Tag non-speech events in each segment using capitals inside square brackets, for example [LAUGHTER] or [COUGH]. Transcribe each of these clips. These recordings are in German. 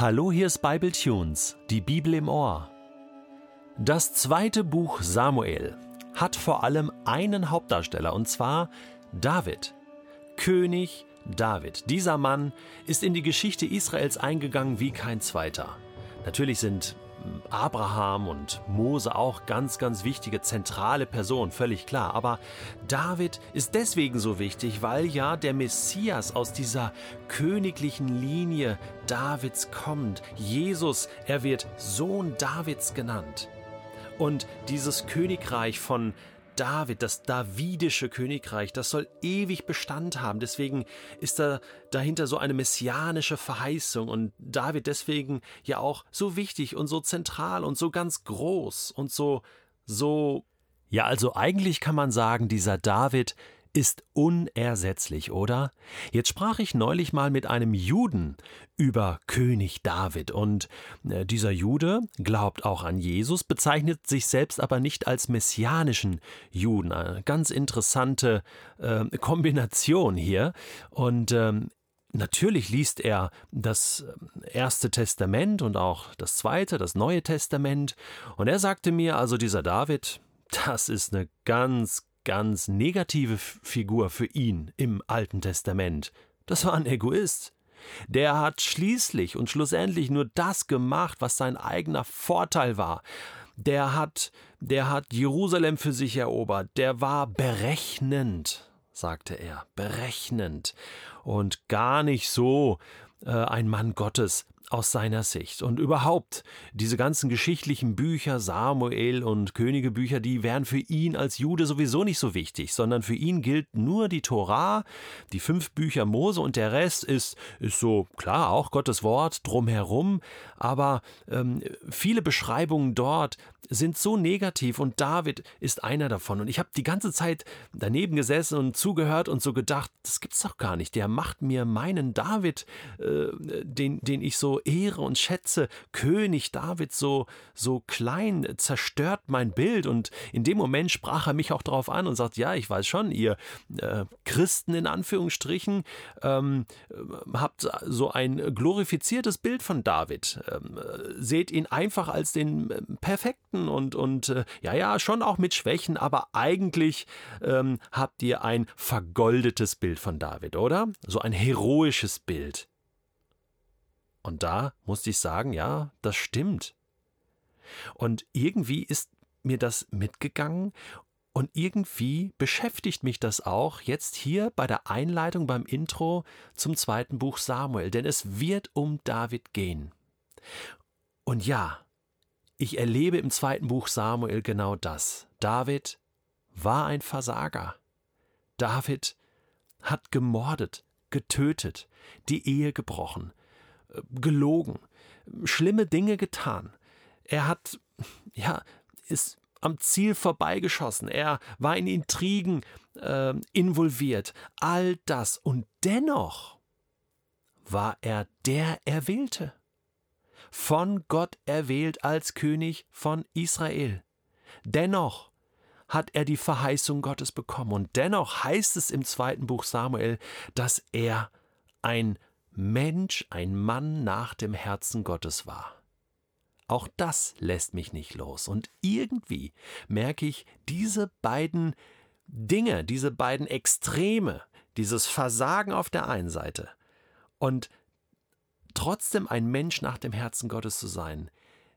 Hallo, hier ist Bible Tunes, die Bibel im Ohr. Das zweite Buch Samuel hat vor allem einen Hauptdarsteller, und zwar David. König David. Dieser Mann ist in die Geschichte Israels eingegangen wie kein zweiter. Natürlich sind Abraham und Mose auch ganz, ganz wichtige zentrale Personen, völlig klar. Aber David ist deswegen so wichtig, weil ja der Messias aus dieser königlichen Linie Davids kommt. Jesus, er wird Sohn Davids genannt. Und dieses Königreich von David, das davidische Königreich, das soll ewig Bestand haben. Deswegen ist da dahinter so eine messianische Verheißung und David deswegen ja auch so wichtig und so zentral und so ganz groß und so, so. Ja, also eigentlich kann man sagen, dieser David ist unersetzlich, oder? Jetzt sprach ich neulich mal mit einem Juden über König David und äh, dieser Jude glaubt auch an Jesus, bezeichnet sich selbst aber nicht als messianischen Juden. Eine ganz interessante äh, [LAUGHS] Kombination hier und ähm, Natürlich liest er das äh, Erste Testament und auch das Zweite, das Neue Testament. Und er sagte mir, also dieser David, [LAUGHS] das ist eine ganz, ganz negative Figur für ihn im Alten Testament. Das war ein Egoist. Der hat schließlich und schlussendlich nur das gemacht, was sein eigener Vorteil war. Der hat, der hat Jerusalem für sich erobert. Der war berechnend, sagte er, berechnend und gar nicht so äh, ein Mann Gottes, aus seiner Sicht. Und überhaupt, diese ganzen geschichtlichen Bücher, Samuel und Königebücher, die wären für ihn als Jude sowieso nicht so wichtig, sondern für ihn gilt nur die Tora, die fünf Bücher Mose und der Rest ist, ist so, klar, auch Gottes Wort drumherum, aber ähm, viele Beschreibungen dort sind so negativ und David ist einer davon. Und ich habe die ganze Zeit daneben gesessen und zugehört und so gedacht, das gibt's doch gar nicht. Der macht mir meinen David, äh, den, den ich so ehre und schätze, König David so, so klein, zerstört mein Bild. Und in dem Moment sprach er mich auch darauf an und sagt, ja, ich weiß schon, ihr äh, Christen in Anführungsstrichen ähm, habt so ein glorifiziertes Bild von David. Ähm, seht ihn einfach als den äh, perfekten und, und äh, ja, ja, schon auch mit Schwächen, aber eigentlich ähm, habt ihr ein vergoldetes Bild von David, oder? So ein heroisches Bild. Und da musste ich sagen, ja, das stimmt. Und irgendwie ist mir das mitgegangen und irgendwie beschäftigt mich das auch jetzt hier bei der Einleitung beim Intro zum zweiten Buch Samuel, denn es wird um David gehen. Und ja, ich erlebe im zweiten Buch Samuel genau das. David war ein Versager. David hat gemordet, getötet, die Ehe gebrochen, gelogen, schlimme Dinge getan. Er hat, ja, ist am Ziel vorbeigeschossen. Er war in Intrigen äh, involviert. All das. Und dennoch war er der Erwählte. Von Gott erwählt als König von Israel. Dennoch hat er die Verheißung Gottes bekommen. Und dennoch heißt es im zweiten Buch Samuel, dass er ein Mensch, ein Mann nach dem Herzen Gottes war. Auch das lässt mich nicht los. Und irgendwie merke ich diese beiden Dinge, diese beiden Extreme, dieses Versagen auf der einen Seite und trotzdem ein Mensch nach dem Herzen Gottes zu sein,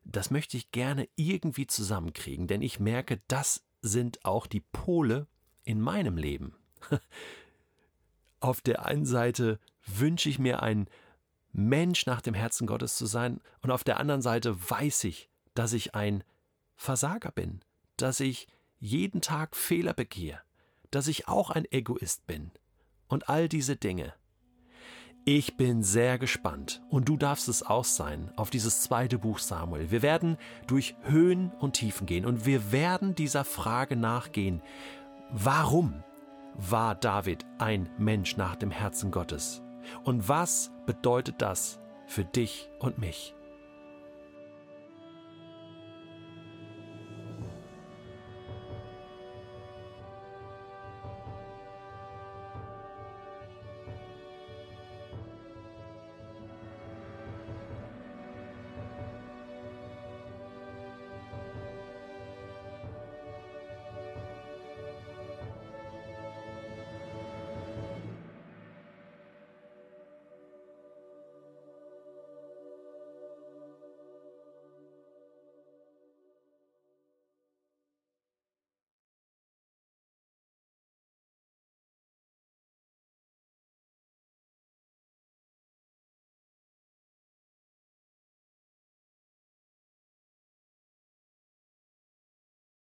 das möchte ich gerne irgendwie zusammenkriegen, denn ich merke, das sind auch die Pole in meinem Leben. [LAUGHS] Auf der einen Seite wünsche ich mir ein Mensch nach dem Herzen Gottes zu sein und auf der anderen Seite weiß ich, dass ich ein Versager bin, dass ich jeden Tag Fehler begehe, dass ich auch ein Egoist bin und all diese Dinge. Ich bin sehr gespannt und du darfst es auch sein auf dieses zweite Buch Samuel. Wir werden durch Höhen und Tiefen gehen und wir werden dieser Frage nachgehen, warum war David ein Mensch nach dem Herzen Gottes? Und was bedeutet das für dich und mich?